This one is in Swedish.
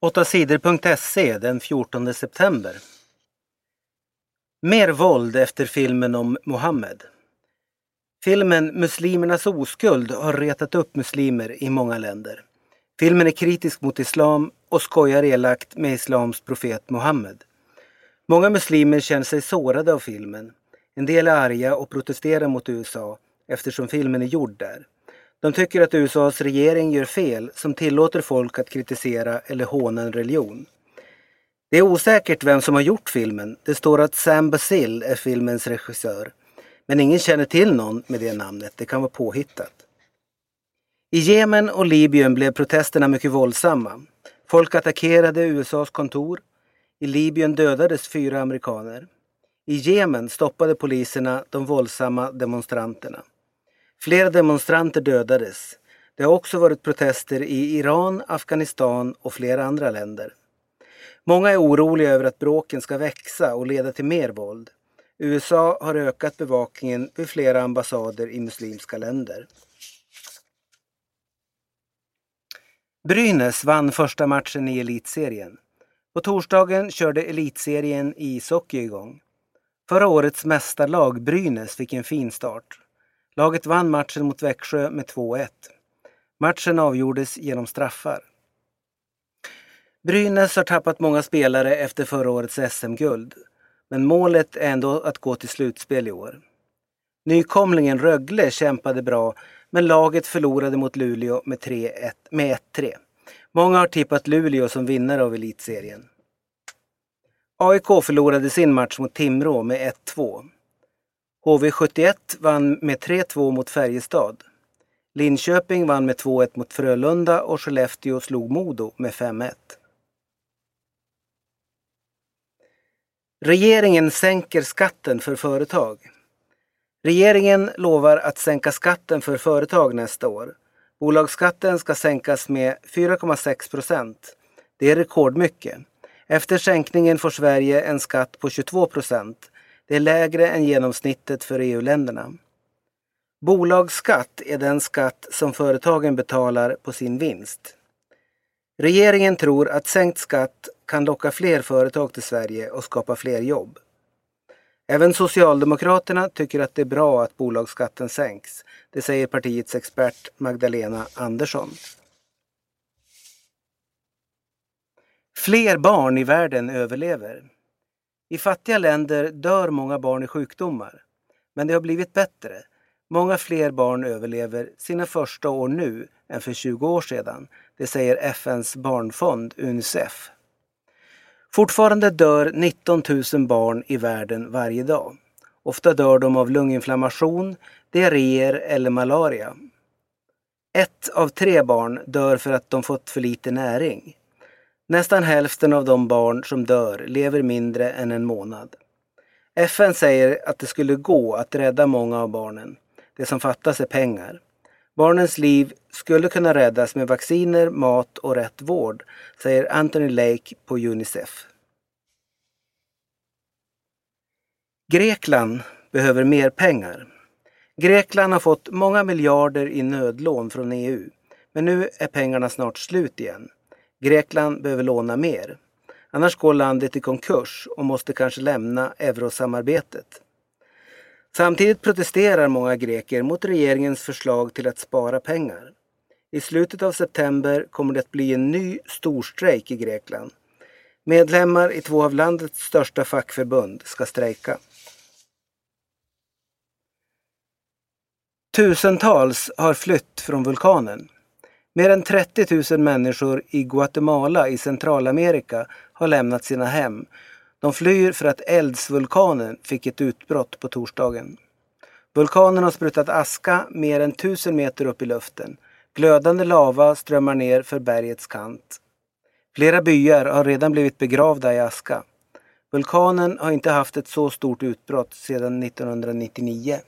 8 sidor.se den 14 september. Mer våld efter filmen om Mohammed. Filmen Muslimernas oskuld har retat upp muslimer i många länder. Filmen är kritisk mot islam och skojar elakt med islams profet Muhammed. Många muslimer känner sig sårade av filmen. En del är arga och protesterar mot USA eftersom filmen är gjord där. De tycker att USAs regering gör fel som tillåter folk att kritisera eller håna en religion. Det är osäkert vem som har gjort filmen. Det står att Sam Basil är filmens regissör. Men ingen känner till någon med det namnet. Det kan vara påhittat. I Jemen och Libyen blev protesterna mycket våldsamma. Folk attackerade USAs kontor. I Libyen dödades fyra amerikaner. I Jemen stoppade poliserna de våldsamma demonstranterna. Flera demonstranter dödades. Det har också varit protester i Iran, Afghanistan och flera andra länder. Många är oroliga över att bråken ska växa och leda till mer våld. USA har ökat bevakningen vid flera ambassader i muslimska länder. Brynäs vann första matchen i elitserien. På torsdagen körde elitserien i ishockey igång. Förra årets mästarlag Brynäs fick en fin start. Laget vann matchen mot Växjö med 2-1. Matchen avgjordes genom straffar. Brynäs har tappat många spelare efter förra årets SM-guld. Men målet är ändå att gå till slutspel i år. Nykomlingen Rögle kämpade bra men laget förlorade mot Luleå med 1-3. Många har tippat Luleå som vinnare av elitserien. AIK förlorade sin match mot Timrå med 1-2. HV71 vann med 3-2 mot Färjestad. Linköping vann med 2-1 mot Frölunda och Skellefteå slog Modo med 5-1. Regeringen sänker skatten för företag. Regeringen lovar att sänka skatten för företag nästa år. Bolagsskatten ska sänkas med 4,6 procent. Det är rekordmycket. Efter sänkningen får Sverige en skatt på 22 procent det är lägre än genomsnittet för EU-länderna. Bolagsskatt är den skatt som företagen betalar på sin vinst. Regeringen tror att sänkt skatt kan locka fler företag till Sverige och skapa fler jobb. Även Socialdemokraterna tycker att det är bra att bolagsskatten sänks. Det säger partiets expert Magdalena Andersson. Fler barn i världen överlever. I fattiga länder dör många barn i sjukdomar. Men det har blivit bättre. Många fler barn överlever sina första år nu än för 20 år sedan. Det säger FNs barnfond Unicef. Fortfarande dör 19 000 barn i världen varje dag. Ofta dör de av lunginflammation, diarréer eller malaria. Ett av tre barn dör för att de fått för lite näring. Nästan hälften av de barn som dör lever mindre än en månad. FN säger att det skulle gå att rädda många av barnen. Det som fattas är pengar. Barnens liv skulle kunna räddas med vacciner, mat och rätt vård, säger Anthony Lake på Unicef. Grekland behöver mer pengar. Grekland har fått många miljarder i nödlån från EU. Men nu är pengarna snart slut igen. Grekland behöver låna mer. Annars går landet i konkurs och måste kanske lämna eurosamarbetet. Samtidigt protesterar många greker mot regeringens förslag till att spara pengar. I slutet av september kommer det att bli en ny storstrejk i Grekland. Medlemmar i två av landets största fackförbund ska strejka. Tusentals har flytt från vulkanen. Mer än 30 000 människor i Guatemala i Centralamerika har lämnat sina hem. De flyr för att eldsvulkanen fick ett utbrott på torsdagen. Vulkanen har sprutat aska mer än 1000 meter upp i luften. Glödande lava strömmar ner för bergets kant. Flera byar har redan blivit begravda i aska. Vulkanen har inte haft ett så stort utbrott sedan 1999.